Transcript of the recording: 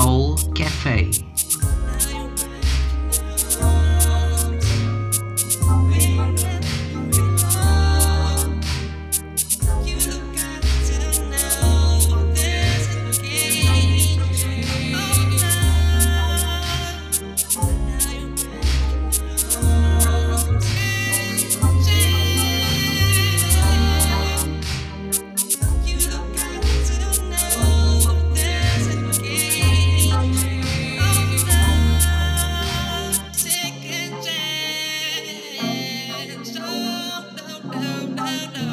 Soul Cafe. show. No, no, no, no.